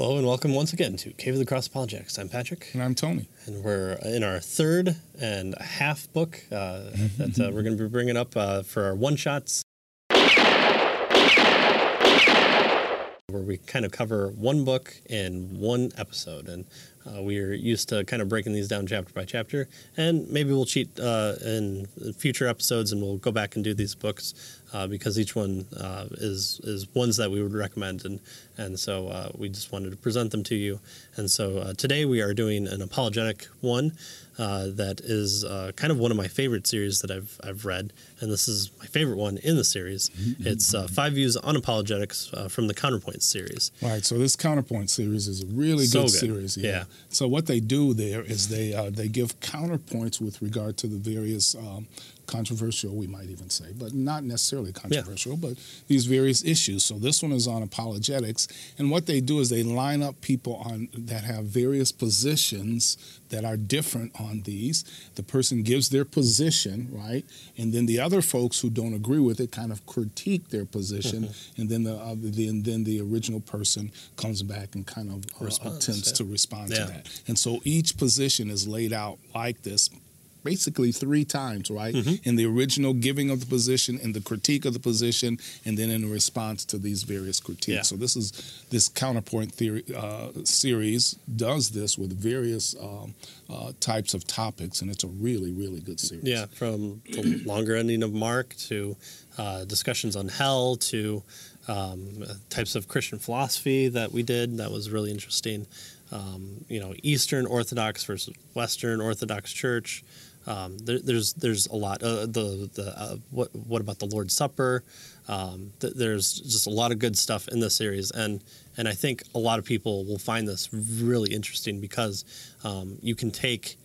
Hello and welcome once again to Cave of the Cross Apologetics. I'm Patrick, And I'm Tony. and we're in our third and a half book uh, that uh, we're going to be bringing up uh, for our one shots, where we kind of cover one book in one episode. And uh, we're used to kind of breaking these down chapter by chapter. And maybe we'll cheat uh, in future episodes and we'll go back and do these books uh, because each one uh, is is ones that we would recommend. And and so uh, we just wanted to present them to you. And so uh, today we are doing an apologetic one that is kind of one of my favorite series that I've I've read, and this is my favorite one in the series. It's uh, Five Views on Apologetics uh, from the Counterpoint series. Right. So this counterpoint series is a really So good, good. series. Yeah. So what they do there is they uh, they give counterpoints with regard to the various um, controversial, we might even say, but not necessarily controversial, but these various issues. So this one is on apologetics, and what they do is they line up people on that have various positions that are different on these. The person gives their position, right, and then the other folks who don't agree with it kind of critique their position, and then the, uh, the and then the original person comes back and kind of uh, attempts yeah. to respond Yeah. to that. And so each position is laid out like this. Basically, three times, right? Mm-hmm. In the original giving of the position, in the critique of the position, and then in response to these various critiques. Yeah. So this is this counterpoint theory uh, series does this with various um, uh, types of topics, and it's a really, really good series. Yeah, from the longer ending of Mark to uh, discussions on hell to um, types of Christian philosophy that we did. That was really interesting. Um, you know, Eastern Orthodox versus Western Orthodox Church. Um, there, there's there's a lot. Uh, the the uh, what what about the Lord's Supper? Um, th- there's just a lot of good stuff in this series, and and I think a lot of people will find this really interesting because um, you can take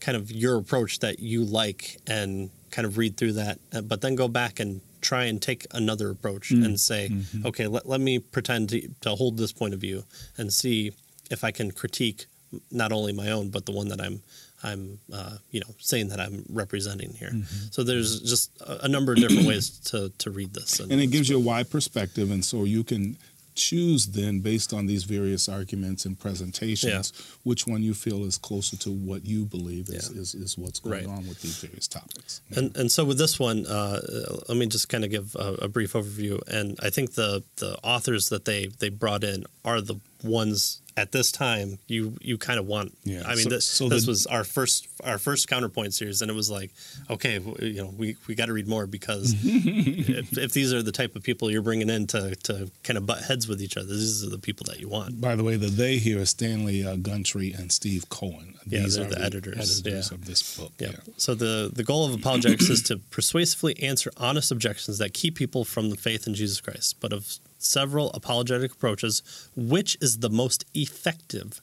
kind of your approach that you like and kind of read through that, uh, but then go back and try and take another approach and say, okay, let, let me pretend to, to hold this point of view and see if I can critique not only my own, but the one that I'm I'm uh, you know saying that I'm representing here. So there's just a, a number of different ways to to read this, and it gives you a wide perspective, and so you can choose then based on these various arguments and presentations which one you feel is closer to what you believe is, Yeah. is, is what's going Right. on with these various topics. And and so with this one, uh, let me just kind of give a, a brief overview. And I think the the authors that they they brought in are the ones at this time you you kind of want. Yeah, I mean, so- this, so this the- was our first our first counterpoint series, and it was like, okay, you know, we, we got to read more because if, if these are the type of people you're bringing in to to kind of butt heads with each other, these are the people that you want. By the way, the they here is Stanley uh, Gundry and Steve Cowan. Yeah, These they're are the editors, editors yeah. of this book. Yeah. So the the goal of apologetics is to persuasively answer honest objections that keep people from the faith in Jesus Christ. But of several apologetic approaches, which is the most effective?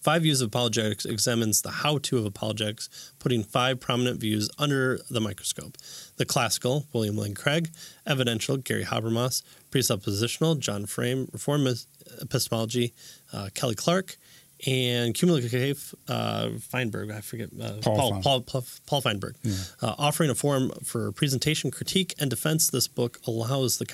Five Views of Apologetics examines the how-to of apologetics, putting five prominent views under the microscope: the classical, William Lane Craig; evidential, Gary Habermas; presuppositional, John Frame; reform epistemology, uh, Kelly Clark; and cumulative uh, Feinberg. I forget uh, Paul Paul, Fein- Paul, Paul, Paul Feinberg, uh, offering a forum for presentation, critique, and defense. This book allows the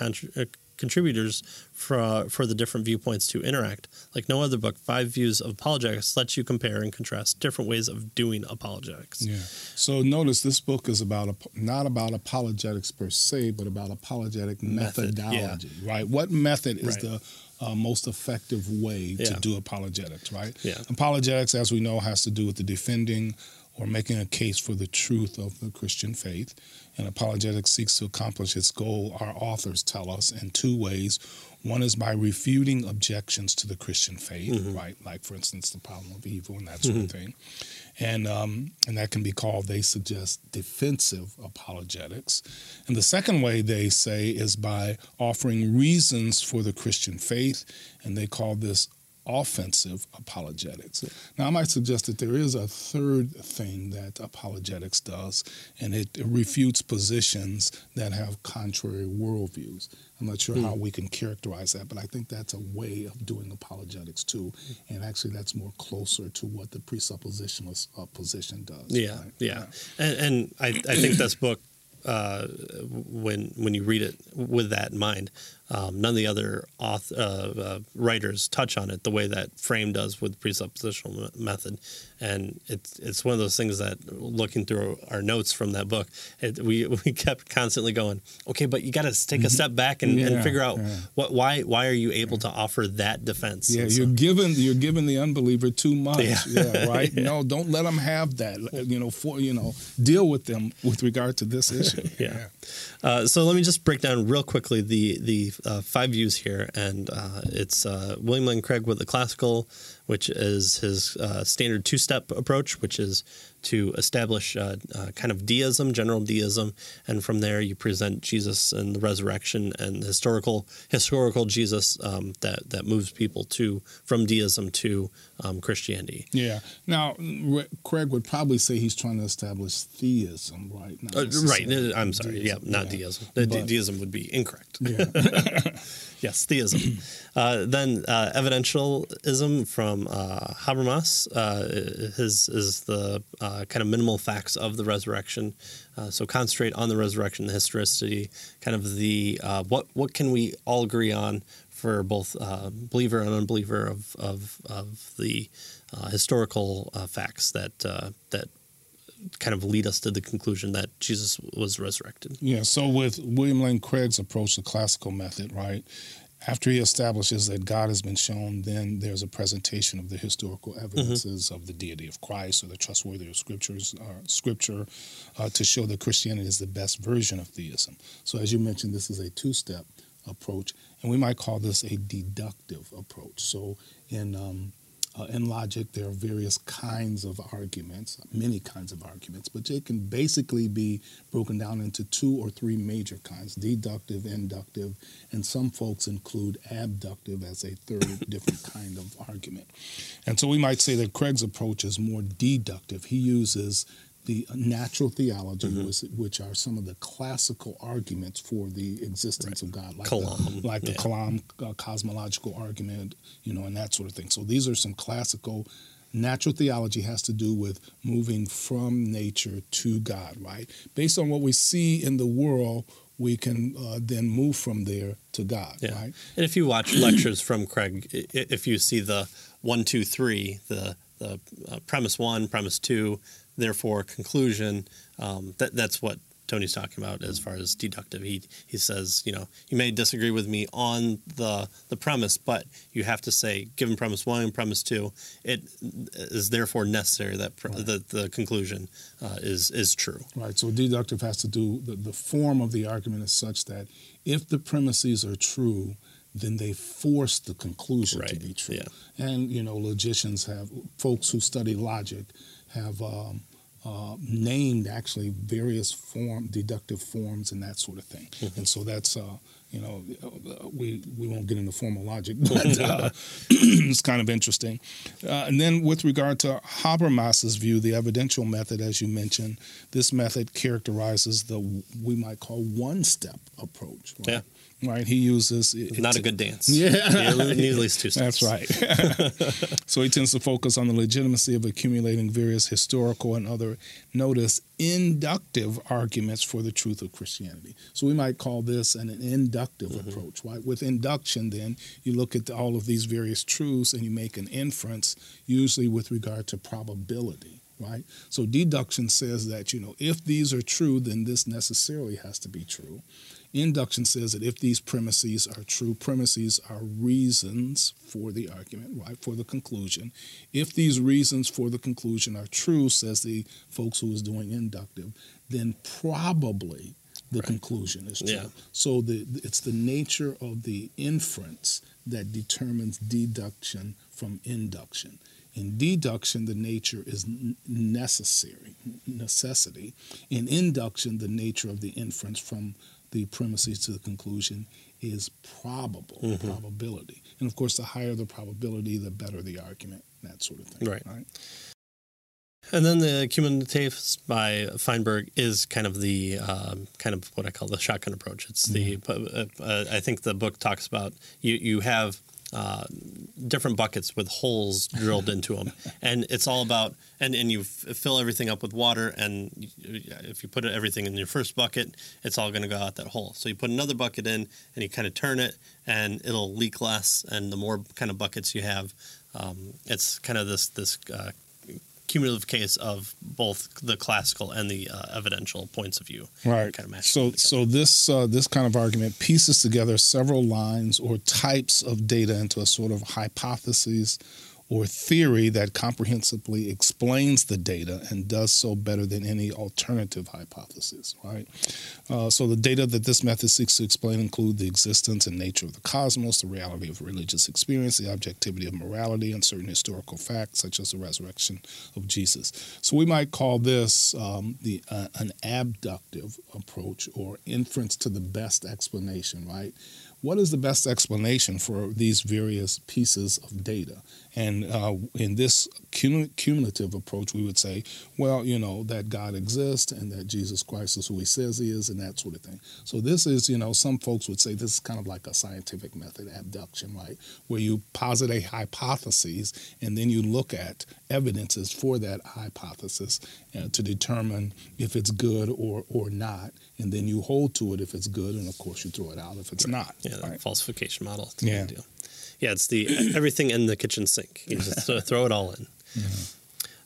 contributors for for the different viewpoints to interact. Like no other book, Five Views of Apologetics lets you compare and contrast different ways of doing apologetics. Yeah. So notice this book is about not about apologetics per se, but about apologetic Method, yeah. methodology, right? What method is Right. the uh, most effective way to do apologetics, right? Yeah. Apologetics, as we know, has to do with the defending or making a case for the truth of the Christian faith. And apologetics seeks to accomplish its goal, our authors tell us, in two ways. One is by refuting objections to the Christian faith, Mm-hmm. right? Like, for instance, the problem of evil and that sort of thing and um, and that can be called they suggest defensive apologetics and the second way they say is by offering reasons for the christian faith and they call this offensive apologetics. Now i might suggest that there is a third thing that apologetics does and it refutes positions that have contrary worldviews. I'm not sure how we can characterize that but i think that's a way of doing apologetics too. And actually that's more closer to what the presuppositionalist uh, position does Yeah, right? yeah, and, and I, I think this book, uh, when when you read it with that in mind, um, none of the other author, uh, uh, writers touch on it the way that Frame does with presuppositional method. And it's it's one of those things that looking through our notes from that book, it, we we kept constantly going, okay, but you got to take a step back and, Yeah, and figure out yeah. what why why are you able to offer that defense? Yeah, so- you're given you're giving the unbeliever too much. Yeah. Yeah, right. No, don't let them have that. You know, for you know, deal with them with regard to this issue. Yeah. Uh, so let me just break down real quickly the the uh, five views here, and uh, it's uh, William Lane Craig with the classical, which is his uh, standard two step approach, which is to establish uh, uh, kind of deism, general deism, and from there you present Jesus and the resurrection and the historical historical Jesus um, that that moves people to from deism to um, Christianity. Yeah. Now, Re- Craig would probably say he's trying to establish theism, right? Uh, right. I'm sorry. Yeah, not Yeah. deism. But- deism would be incorrect. Yeah. Yes, theism. uh, then uh, evidentialism from uh, Habermas. Uh, his is the uh, kind of minimal facts of the resurrection. Uh, so concentrate on the resurrection, the historicity, kind of the what what can we all agree on for both believer and unbeliever of of, of the historical facts that that kind of lead us to the conclusion that Jesus was resurrected. Yeah, so with William Lane Craig's approach, the classical method, right? After he establishes that God has been shown, then there's a presentation of the historical evidences of the deity of Christ or the trustworthy of scriptures, uh, scripture, uh, to show that Christianity is the best version of theism. So, as you mentioned, this is a two-step approach, and we might call this a deductive approach. So, in um, uh, in logic, there are various kinds of arguments, many kinds of arguments, but they can basically be broken down into two or three major kinds deductive, inductive, and some folks include abductive as a third different kind of argument. And so we might say that Craig's approach is more deductive. He uses the natural theology, which, which are some of the classical arguments for the existence of God, like Kalam, the, like the. Kalam uh, cosmological argument, you know, and that sort of thing. So these are some classical. Natural theology has to do with moving from nature to God, right? Based on what we see in the world, we can uh, then move from there to God, Yeah. right? And if you watch lectures from Craig, if you see the one, two, three, the the uh, premise one, premise two, therefore conclusion, um, that that's what Tony's talking about as far as deductive. He he says, you know, you may disagree with me on the the premise, but you have to say, given premise one and premise two, it is therefore necessary that pre- the the conclusion uh, is is true. Right. So deductive has to do the, the form of the argument is such that if the premises are true, then they force the conclusion to be true. yeah. And you know, logicians have folks who study logic have um, uh, named actually various form deductive forms and that sort of thing. Mm-hmm. And so that's uh, you know uh, we we won't get into formal logic, but uh, it's kind of interesting. Uh, and then with regard to Habermas's view, the evidential method, as you mentioned, this method characterizes the we might call one-step approach. Right? Yeah. Right. He uses it, Not a good dance. Yeah. You need at two steps. that's right. so he tends to focus on the legitimacy of accumulating various historical and other, notice, inductive arguments for the truth of Christianity. So we might call this an, inductive mm-hmm. approach, right? With induction, then, you look at all of these various truths and you make an inference, usually with regard to probability. Right, so deduction says that you know if these are true, then this necessarily has to be true. Induction says that if these premises are true, premises are reasons for the argument, right, for the conclusion. If these reasons for the conclusion are true, says the folks who is doing inductive, then probably the conclusion is true. Yeah. So the, it's the nature of the inference that determines deduction from induction. In deduction, the nature is necessary, necessity. In induction, the nature of the inference from the premises to the conclusion is probable, probability. And of course, the higher the probability, the better the argument, that sort of thing. Right. right? And then the Cumulatives by Feinberg is kind of the um, kind of what I call the shotgun approach. It's the uh, uh, I think the book talks about you you have uh, different buckets with holes drilled into them, and it's all about and and you f- fill everything up with water, and you, if you put everything in your first bucket, it's all going to go out that hole. So you put another bucket in, and you kind of turn it, and it'll leak less. And the more kind of buckets you have, um, it's kind of this this uh, cumulative case of both the classical and the uh, evidential points of view. Right. Kind of so so this uh, this kind of argument pieces together several lines or types of data into a sort of hypothesis or theory that comprehensively explains the data and does so better than any alternative hypothesis, right? Uh, so the data that this method seeks to explain include the existence and nature of the cosmos, the reality of religious experience, the objectivity of morality, and certain historical facts such as the resurrection of Jesus. So we might call this um, the uh, an abductive approach or inference to the best explanation, right? What is the best explanation for these various pieces of data? And uh, in this cumulative approach, we would say, well, you know, that God exists and that Jesus Christ is who he says he is and that sort of thing. So this is, you know, some folks would say this is kind of like a scientific method, abduction, right? Where you posit a hypothesis and then you look at evidences for that hypothesis uh, to determine if it's good or, or not. And then you hold to it if it's good, and of course you throw it out if it's not. Yeah, right? falsification model. Yeah. Deal. Yeah, it's the everything in the kitchen sink. You just throw it all in. Mm-hmm.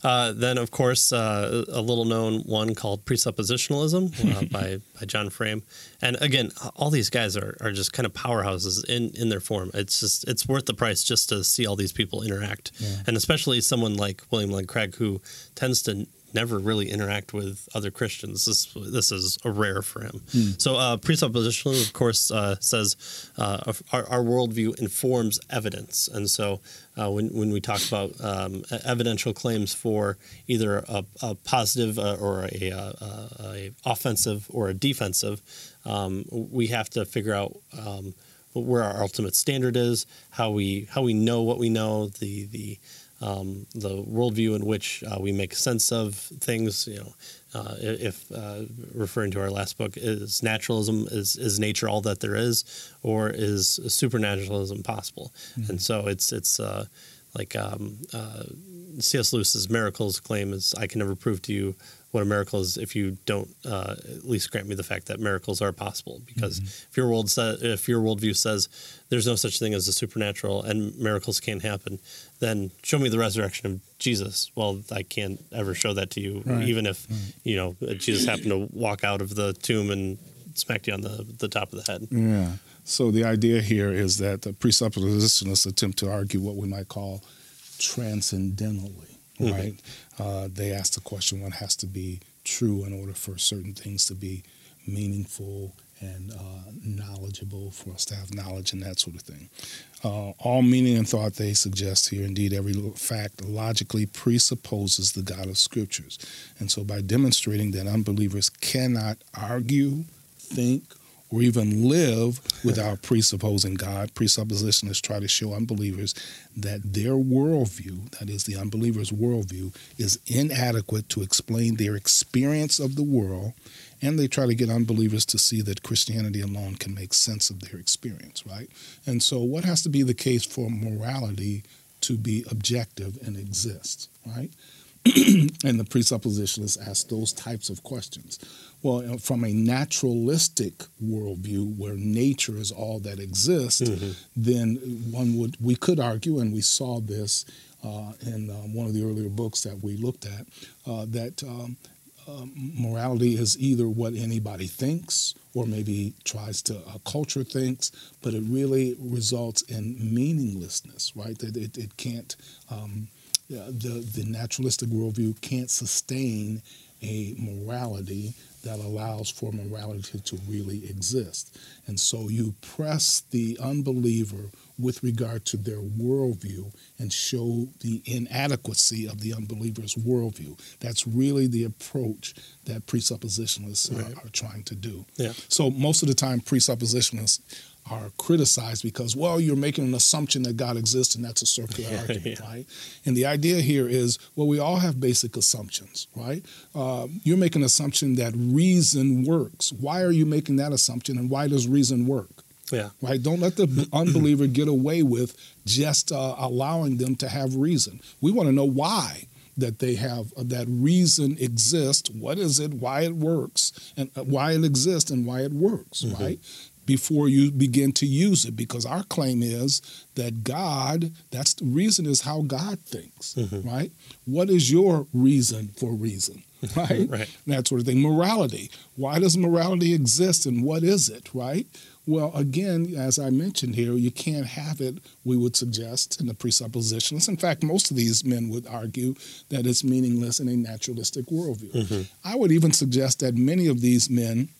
Uh, then, of course, uh, a little known one called presuppositionalism uh, by, by John Frame. And again, all these guys are, are just kind of powerhouses in, in their form. It's just it's worth the price just to see all these people interact, yeah. and especially someone like William Lane Craig who tends to never really interact with other Christians. This this is a rare for him. Hmm. So uh, presuppositional, of course, uh, says uh, our, our, worldview informs evidence, and so uh, when when we talk about um, evidential claims for either a, a positive uh, or a, uh, a, a, offensive or a defensive, um, we have to figure out. Um, where our ultimate standard is, how we how we know what we know, the the um, the worldview in which uh, we make sense of things. You know, uh, if uh, referring to our last book, is naturalism is is nature all that there is, or is supernaturalism possible? Mm-hmm. And so it's it's uh, like um, uh, C.S. Lewis's miracles claim is I can never prove to you what a miracle is if you don't uh, at least grant me the fact that miracles are possible. Because mm-hmm. if your world sa- if your worldview says there's no such thing as the supernatural and miracles can't happen, then show me the resurrection of Jesus. Well, I can't ever show that to you, right. even if right. you know Jesus happened to walk out of the tomb and smacked you on the the top of the head. Yeah. So the idea here is that the presuppositionalists attempt to argue what we might call transcendentally, mm-hmm. right? Uh, they ask the question what has to be true in order for certain things to be meaningful and uh, knowledgeable for us to have knowledge and that sort of thing. Uh, all meaning and thought they suggest here, indeed, every fact logically presupposes the God of Scriptures. And so, by demonstrating that unbelievers cannot argue, think, or even live without presupposing God. Presuppositionists try to show unbelievers that their worldview, that is, the unbeliever's worldview, is inadequate to explain their experience of the world, and they try to get unbelievers to see that Christianity alone can make sense of their experience, right? And so, what has to be the case for morality to be objective and exist, right? and the presuppositionists ask those types of questions. Well, from a naturalistic worldview where nature is all that exists, mm-hmm. then one would we could argue, and we saw this uh, in uh, one of the earlier books that we looked at, uh, that um, um, morality is either what anybody thinks or maybe tries to a culture thinks, but it really results in meaninglessness, right? That it, it can't. Um, Uh, the, the naturalistic worldview can't sustain a morality that allows for morality to really exist. And so you press the unbeliever with regard to their worldview and show the inadequacy of the unbeliever's worldview. That's really the approach that presuppositionalists right. are, are, trying to do. Yeah. So most of the time, presuppositionalists are criticized because, well, you're making an assumption that God exists, and that's a circular argument, yeah. right? And the idea here is, well, we all have basic assumptions, right? Uh, you're making an assumption that reason works. Why are you making that assumption, and why does reason work? Yeah. Right? Don't let the unbeliever get away with just uh, allowing them to have reason. We want to know why that they have uh, that reason exists. What is it? Why it works, and uh, why it exists, and why it works. Mm-hmm. Right before you begin to use it because our claim is that God, that's the reason is how God thinks, mm-hmm. right? What is your reason for reason? Right? right. That sort of thing. Morality. Why does morality exist and what is it, right? Well, again, as I mentioned here, you can't have it, we would suggest, in the presuppositionalist. In fact, most of these men would argue that it's meaningless in a naturalistic worldview. Mm-hmm. I would even suggest that many of these men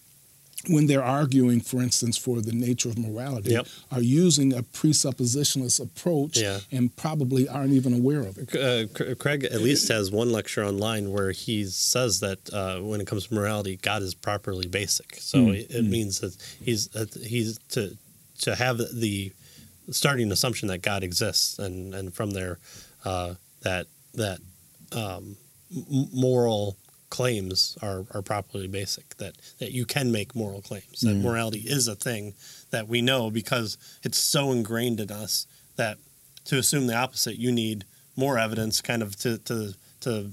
when they're arguing, for instance, for the nature of morality, yep. are using a presuppositionalist approach yeah. and probably aren't even aware of it. Uh, Craig at least has one lecture online where he says that uh, when it comes to morality, God is properly basic. So mm. it, it mm. means that he's that he's to to have the starting assumption that God exists, and and from there uh, that that um, moral claims are, are properly basic, that, that you can make moral claims, that mm. morality is a thing that we know because it's so ingrained in us that to assume the opposite, you need more evidence kind of to, to, to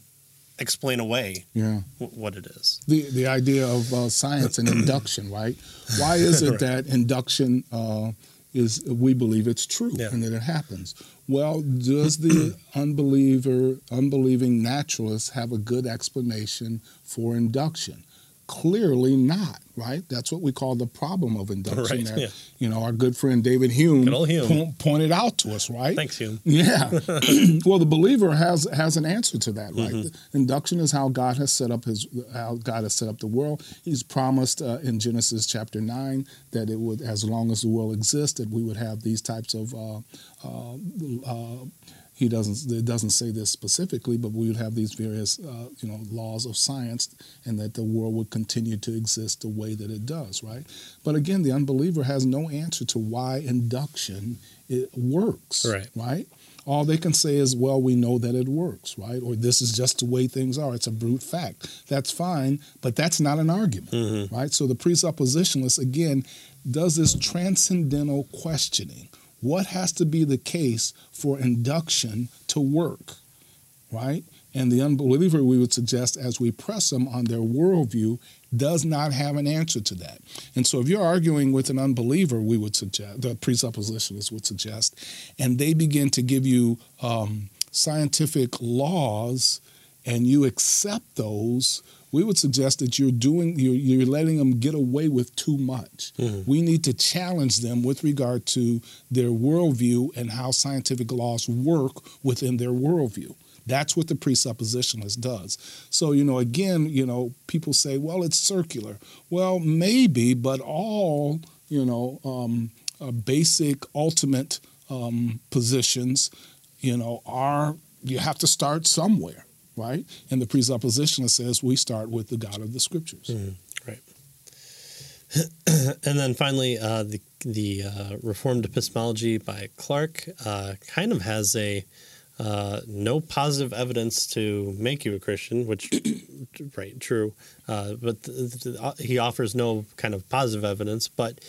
explain away yeah. w- what it is. The, the idea of uh, science and induction, right? Why is it right. that induction uh, is, we believe it's true yeah. and that it happens? Well, does the unbeliever, unbelieving naturalist have a good explanation for induction? Clearly not, right? That's what we call the problem of induction. Right, that, yeah. You know, our good friend David Hume, Hume. Po- pointed out to us, right? Thanks, Hume. Yeah. well, the believer has has an answer to that, right? Mm-hmm. Induction is how God has set up his how God has set up the world. He's promised uh, in Genesis chapter nine that it would, as long as the world existed, we would have these types of uh, uh, uh he doesn't it doesn't say this specifically, but we would have these various uh, you know laws of science, and that the world would continue to exist the way that it does, right? But again, the unbeliever has no answer to why induction it works, right? Right. All they can say is, well, we know that it works, right? Or this is just the way things are. It's a brute fact. That's fine, but that's not an argument, mm-hmm. right? So the presuppositionalist, again, does this transcendental questioning what has to be the case for induction to work, right? And the unbeliever, we would suggest, as we press them on their worldview, does not have an answer to that. And so, if you're arguing with an unbeliever, we would suggest, the presuppositionalists would suggest, and they begin to give you um, scientific laws and you accept those we would suggest that you're doing you're, you're letting them get away with too much. Mm-hmm. We need to challenge them with regard to their worldview and how scientific laws work within their worldview. That's what the presuppositionalist does. So, you know, again, you know, people say, well, it's circular. Well, maybe, but all, you know, um, uh, basic, ultimate um, positions, you know, are, you have to start somewhere right? And the presuppositionalist says we start with the God of the Scriptures. Mm, right. and then finally, uh, the the uh, Reformed Epistemology by Clark uh, kind of has a uh, no positive evidence to make you a Christian, which right true, uh, but the, the, uh, he offers no kind of positive evidence, but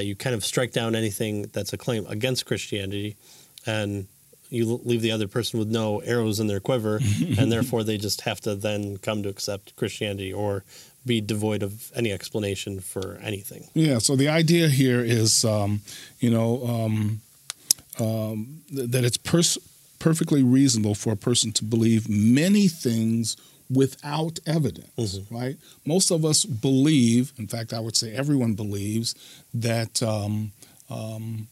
you kind of strike down anything that's a claim against Christianity, and you leave the other person with no arrows in their quiver, and therefore they just have to then come to accept Christianity or be devoid of any explanation for anything. Yeah. So the idea here is, um, you know, um, um, th- that it's pers- perfectly reasonable for a person to believe many things without evidence, mm-hmm. right? Most of us believe, in fact, I would say everyone believes that um, um,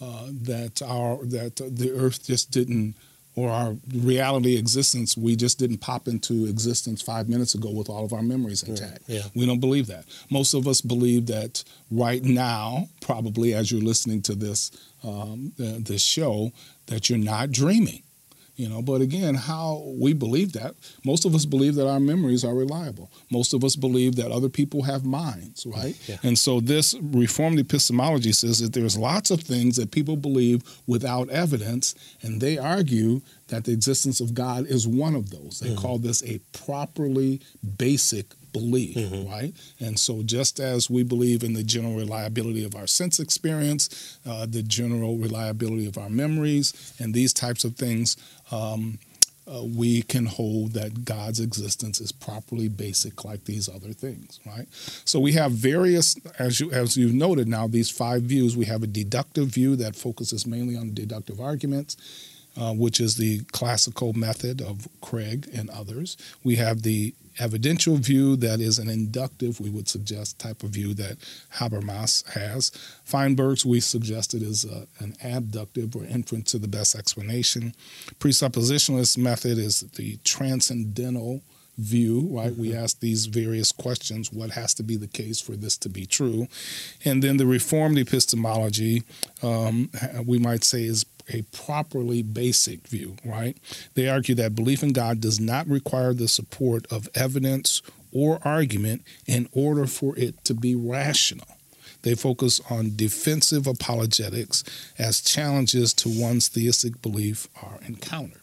uh, that our that the Earth just didn't, or our reality existence, we just didn't pop into existence five minutes ago with all of our memories intact. Yeah. We don't believe that. Most of us believe that right now, probably as you're listening to this um, uh, this show, that you're not dreaming you know but again how we believe that most of us believe that our memories are reliable most of us believe that other people have minds right yeah. and so this reformed epistemology says that there's lots of things that people believe without evidence and they argue that the existence of god is one of those they mm-hmm. call this a properly basic belief, right? And so, just as we believe in the general reliability of our sense experience, uh, the general reliability of our memories, and these types of things, um, uh, we can hold that God's existence is properly basic, like these other things, right? So we have various, as you as you've noted now, these five views. We have a deductive view that focuses mainly on deductive arguments. Uh, which is the classical method of Craig and others. We have the evidential view that is an inductive, we would suggest, type of view that Habermas has. Feinberg's, we suggested, is a, an abductive or inference to the best explanation. Presuppositionalist method is the transcendental view, right? Mm-hmm. We ask these various questions what has to be the case for this to be true? And then the Reformed epistemology, um, we might say, is a properly basic view, right? They argue that belief in God does not require the support of evidence or argument in order for it to be rational. They focus on defensive apologetics as challenges to one's theistic belief are encountered.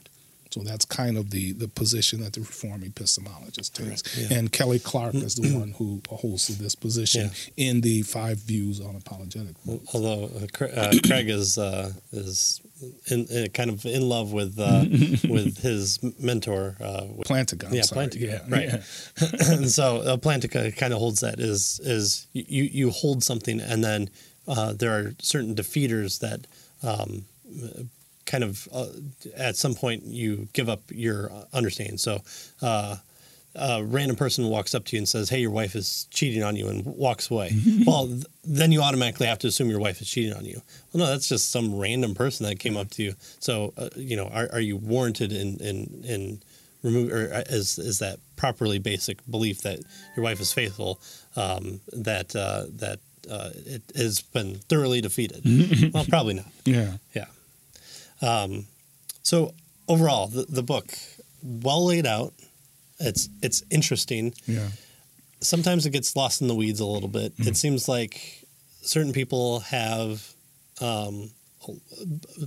So that's kind of the the position that the Reformed epistemologist takes. Right, yeah. And Kelly Clark is the one who holds this position yeah. in the five views on apologetics. Although uh, uh, Craig is uh, is in, in, uh, kind of in love with uh, with his mentor uh, Plantinga. Yeah, Plantinga. Yeah, right. Yeah. and so uh, Plantinga kind of holds that is is you you hold something and then uh, there are certain defeaters that um, kind of uh, at some point you give up your understanding. So uh, a random person walks up to you and says, "Hey, your wife is cheating on you," and walks away. well, th- then you automatically have to assume your wife is cheating on you. Well, no, that's just some random person that came up to you. So, uh, you know, are, are you warranted in in in remove or uh, is is that properly basic belief that your wife is faithful um, that uh, that uh, it has been thoroughly defeated? well, probably not. Yeah, yeah. Um, so overall, the, the book well laid out. It's it's interesting. Yeah. Sometimes it gets lost in the weeds a little bit. Mm-hmm. It seems like certain people have um,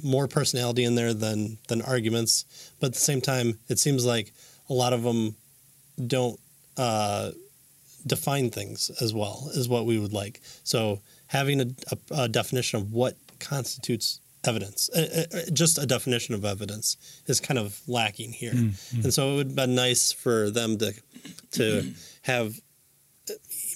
more personality in there than than arguments, but at the same time, it seems like a lot of them don't uh, define things as well as what we would like. So having a, a, a definition of what constitutes evidence. Uh, uh, just a definition of evidence is kind of lacking here, mm-hmm. and so it would have been nice for them to to have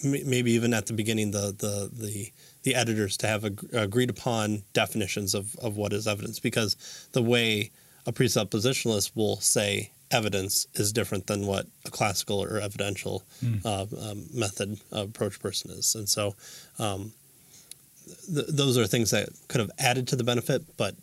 maybe even at the beginning the the the, the editors to have ag- agreed upon definitions of of what is evidence because the way a presuppositionalist will say evidence is different than what a classical or evidential mm. uh, um, method approach person is, and so. Um, th- those are things that could have added to the benefit, but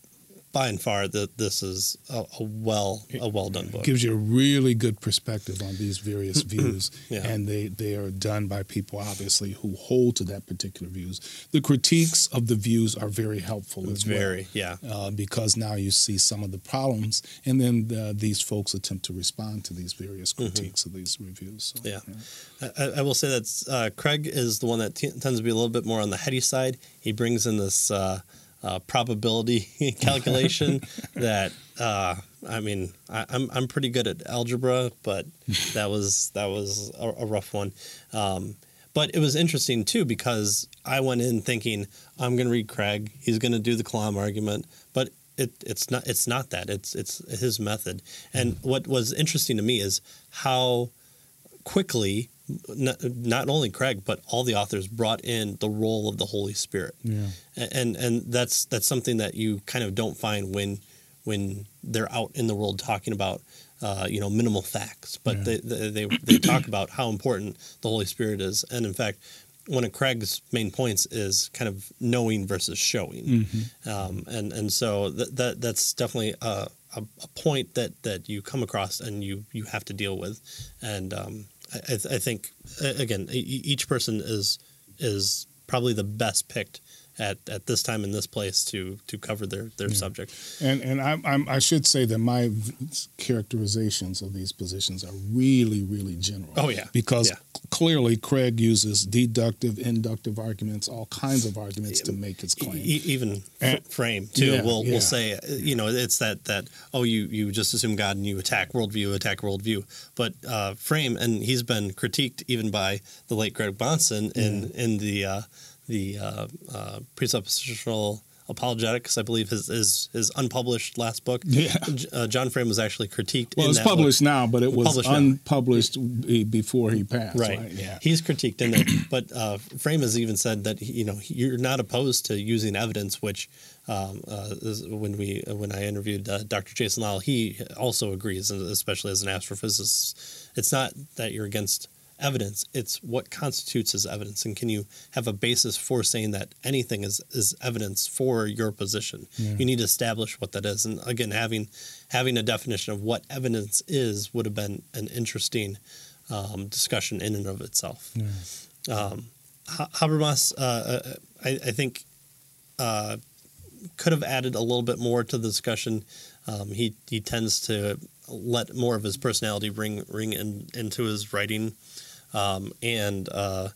by and far, that this is a, a, well a well done book. It gives you a really good perspective on these various views, yeah. and they they are done by people obviously who hold to that particular views. The critiques of the views are very helpful as very, well. yeah, uh, because now you see some of the problems, and then uh, these folks attempt to respond to these various mm-hmm. critiques mm-hmm. of these reviews. So, yeah, yeah. I, I, will say that uh, Craig is the one that t- tends to be a little bit more on the heady side. He brings in this uh, uh, probability calculation that uh, I mean I, am I'm, I'm pretty good at algebra, but that was that was a, a rough one. Um, but it was interesting too because I went in thinking I'm going to read Craig. He's going to do the Kalam argument, but it, it's not it's not that. It's it's his method. And what was interesting to me is how quickly not, not, only Craig but all the authors brought in the role of the Holy Spirit. Yeah. And and that's that's something that you kind of don't find when when they're out in the world talking about uh, you know minimal facts, but yeah. they, they, they talk about how important the Holy Spirit is, and in fact, one of Craig's main points is kind of knowing versus showing, mm-hmm. um, and and so that, that that's definitely a, a, a, point that that you come across and you you have to deal with, and um, I, I think again each person is is probably the best picked at, at this time in this place to to cover their their Yeah. subject. And and I, I'm, I should say that my characterizations of these positions are really really general. Oh, yeah. because Yeah. clearly Craig uses deductive, inductive arguments, all kinds of arguments to make his claim. E- even And- frame too. Yeah, we'll we'll say you know it's that that oh you you just assume God and you attack worldview attack worldview. But uh, frame and he's been critiqued even by the late Greg Bahnsen in in the uh, the uh, uh, presuppositional apologetics. I believe his his, his unpublished last book. Yeah. Uh, John Frame was actually critiqued. well, in it's that book. published now, but it was Published unpublished be- before he passed. Right. Right. Yeah. He's critiqued in there, but uh, Frame has even said that you know you're not opposed to using evidence, which um, uh, is when we when I interviewed uh, Dr. Jason Lisle, he also agrees, especially as an astrophysicist, it's not that you're against evidence; it's what constitutes as evidence, and can you have a basis for saying that anything is is evidence for your position? Yeah. You need to establish what that is, and again, having having a definition of what evidence is would have been an interesting um, discussion in and of itself. Yeah. Um, Habermas, uh, uh, I, I think, uh, could have added a little bit more to the discussion. Um, he he tends to let more of his personality ring ring in, into his writing, um, and uh,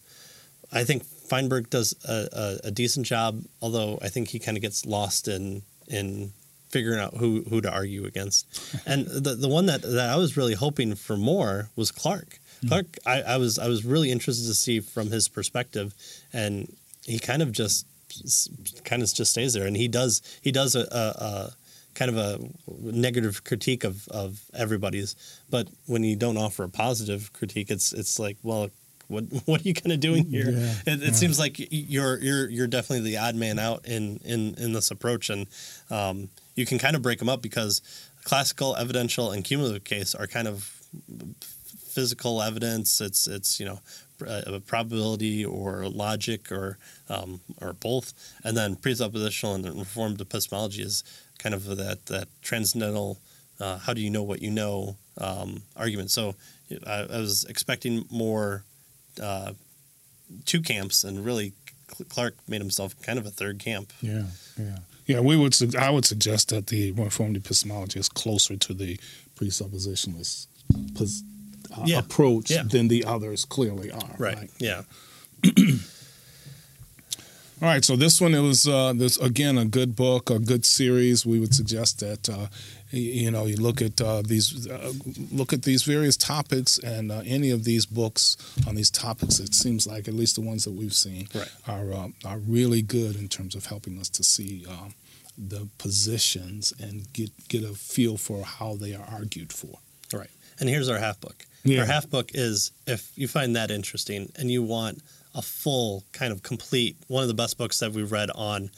I think Feinberg does a, a, a decent job. Although I think he kind of gets lost in in figuring out who who to argue against. And the the one that, that I was really hoping for more was Clark. Clark, I, I was I was really interested to see from his perspective, and he kind of just kind of just stays there, and he does he does a, a, a kind of a negative critique of, of everybody's, but when you don't offer a positive critique, it's it's like well. What what are you kind of doing here? Yeah, it, it yeah. seems like you're you're you're definitely the odd man out in in in this approach, and um, you can kind of break them up because classical, evidential, and cumulative case are kind of physical evidence. It's it's you know a probability or logic or um, or both, and then presuppositional and reformed epistemology is kind of that that transcendental. Uh, how do you know what you know? Um, argument. So I, I was expecting more uh, two camps, and really Clark made himself kind of a third camp. Yeah, yeah, yeah. We would. su- I would suggest that the reformed epistemology is closer to the presuppositionalist pos, uh, Yeah, approach yeah. than the others clearly are. Right. Yeah. All right. So this one, it was uh, this again a good book, a good series. We would suggest that uh, you know you look at uh, these uh, look at these various topics, and uh, any of these books on these topics. It seems like at least the ones that we've seen Right. are uh, are really good in terms of helping us to see. Um, the positions and get get a feel for how they are argued for. Right. And here's our half book. Yeah. Our half book is if you find that interesting and you want a full kind of complete one of the best books that we've read on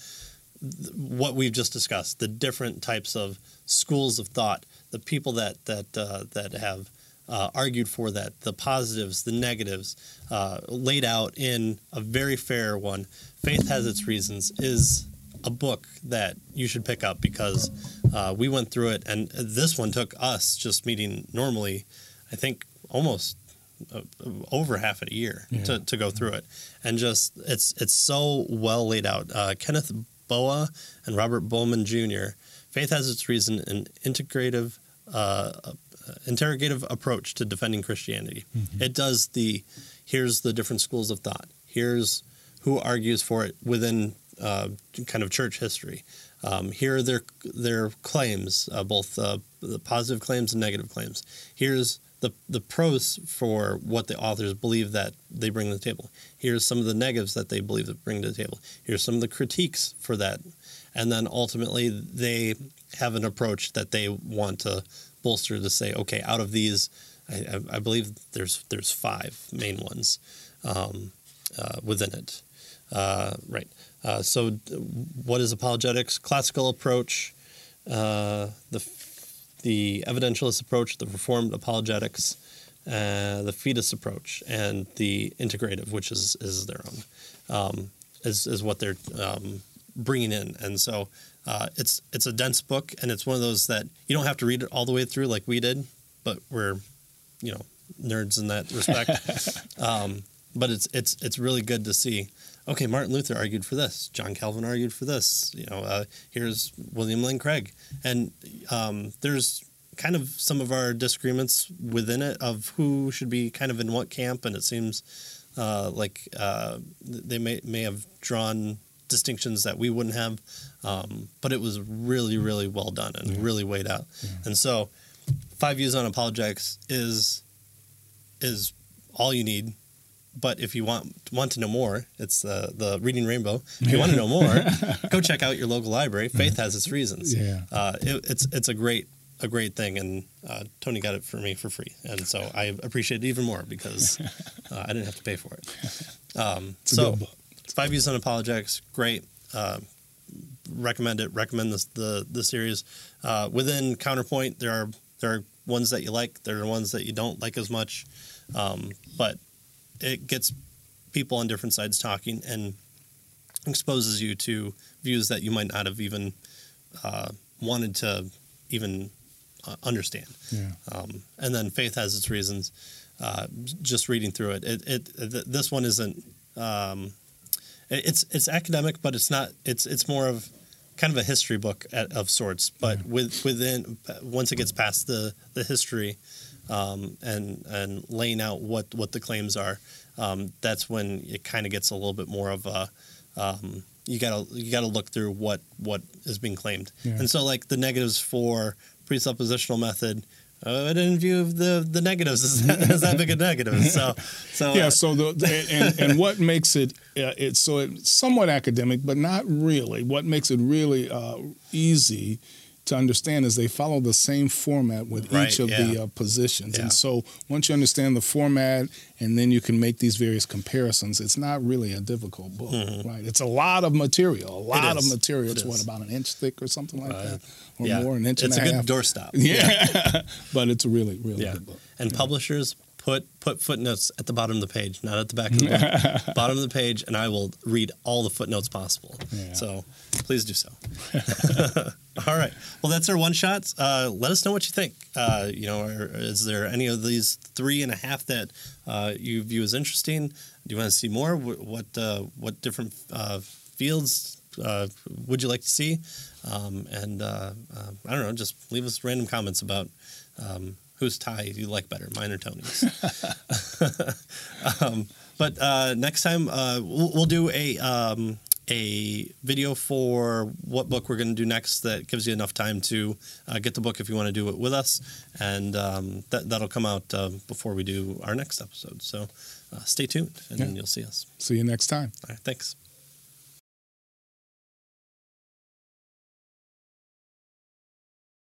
what we've just discussed, the different types of schools of thought, the people that that uh, that have uh, argued for that, the positives, the negatives, uh, laid out in a very fair one. Faith has its reasons is a book that you should pick up because uh, we went through it, and this one took us just meeting normally, I think almost uh, over half a year Yeah. to, to go through it, and just it's it's so well laid out. Uh, Kenneth Boa and Robert Bowman Jr. Faith has its reason an integrative. Uh, interrogative approach to defending Christianity. It does the here's the different schools of thought. Here's who argues for it within uh, kind of church history. Um, here are their their claims, uh, both uh, the positive claims and negative claims. Here's the the pros for what the authors believe that they bring to the table. Here's some of the negatives that they believe that bring to the table. Here's some of the critiques for that, and then ultimately they have an approach that they want to bolster to say, okay, out of these, I, I, believe there's there's five main ones um, uh, within it. Uh, right. Uh, so, what is apologetics? Classical approach, uh, the the evidentialist approach, the reformed apologetics, uh, the fideist approach, and the integrative, which is is their own, um, is is what they're um, bringing in. And so, uh, it's it's a dense book, and it's one of those that you don't have to read it all the way through like we did, but we're, you know, nerds in that respect. um, but it's it's it's really good to see. Okay, Martin Luther argued for this, John Calvin argued for this. You know, uh, here's William Lane Craig, and um, there's kind of some of our disagreements within it of who should be kind of in what camp, and it seems uh, like uh, they may may have drawn distinctions that we wouldn't have, um, but it was really really well done and Yeah. really weighed out. Yeah. And so, five views on apologetics is is all you need. But if you want want to know more, it's uh, the Reading Rainbow. If you want to know more, go check out your local library. Faith has its reasons. Yeah. Uh, it, it's it's a great a great thing, and uh, Tony got it for me for free, and so I appreciate it even more because uh, I didn't have to pay for it. Um, so five views on apologetics, great. Uh, recommend it. Recommend this, the the series. Uh, within Counterpoint, there are there are ones that you like. There are ones that you don't like as much, um, but it gets people on different sides talking and exposes you to views that you might not have even uh, wanted to even uh, understand. Yeah. Um, and then faith has its reasons. Uh, just reading through it, it, it th- this one isn't. Um, it- it's it's academic, but it's not. It's it's more of kind of a history book at, of sorts. But with within once it gets past the the history um, and and laying out what what the claims are, um, that's when it kind of gets a little bit more of a. Um, you gotta you gotta look through what what is being claimed, Yeah. and so like the negatives for presuppositional method. Uh, I didn't view the the negatives as that, as that big a negative. So so yeah. uh, So the, the and, and what makes it uh, it's so it's somewhat academic, but not really. What makes it really uh, easy to understand is they follow the same format with Right, each of the uh, positions, Yeah. and so once you understand the format, and then you can make these various comparisons. It's not really a difficult book, right? It's a lot of material, a lot of material. Mm-hmm. It It's what about an inch thick or something like that, or yeah, more, an inch it's and a a good half. doorstop. yeah, but it's a really, really Yeah. good book. And publishers put put footnotes at the bottom of the page, not at the back of the book. bottom of the page, and I will read all the footnotes possible. Yeah. So please do so. all right. Well, that's our one shots. Uh, let us know what you think. Uh, you know, are, is there any of these three and a half that uh, you view as interesting? Do you want to see more? What uh, what different uh, fields uh, would you like to see? Um, and uh, uh, I don't know. Just leave us random comments about um, whose tie you like better, mine or Tony's. um, but uh, next time uh, we'll, we'll do a um, a video for what book we're going to do next. That gives you enough time to uh, get the book if you want to do it with us, and um, that that'll come out uh, before we do our next episode. So uh, stay tuned, and Yeah. you'll see us. See you next time. All right, thanks.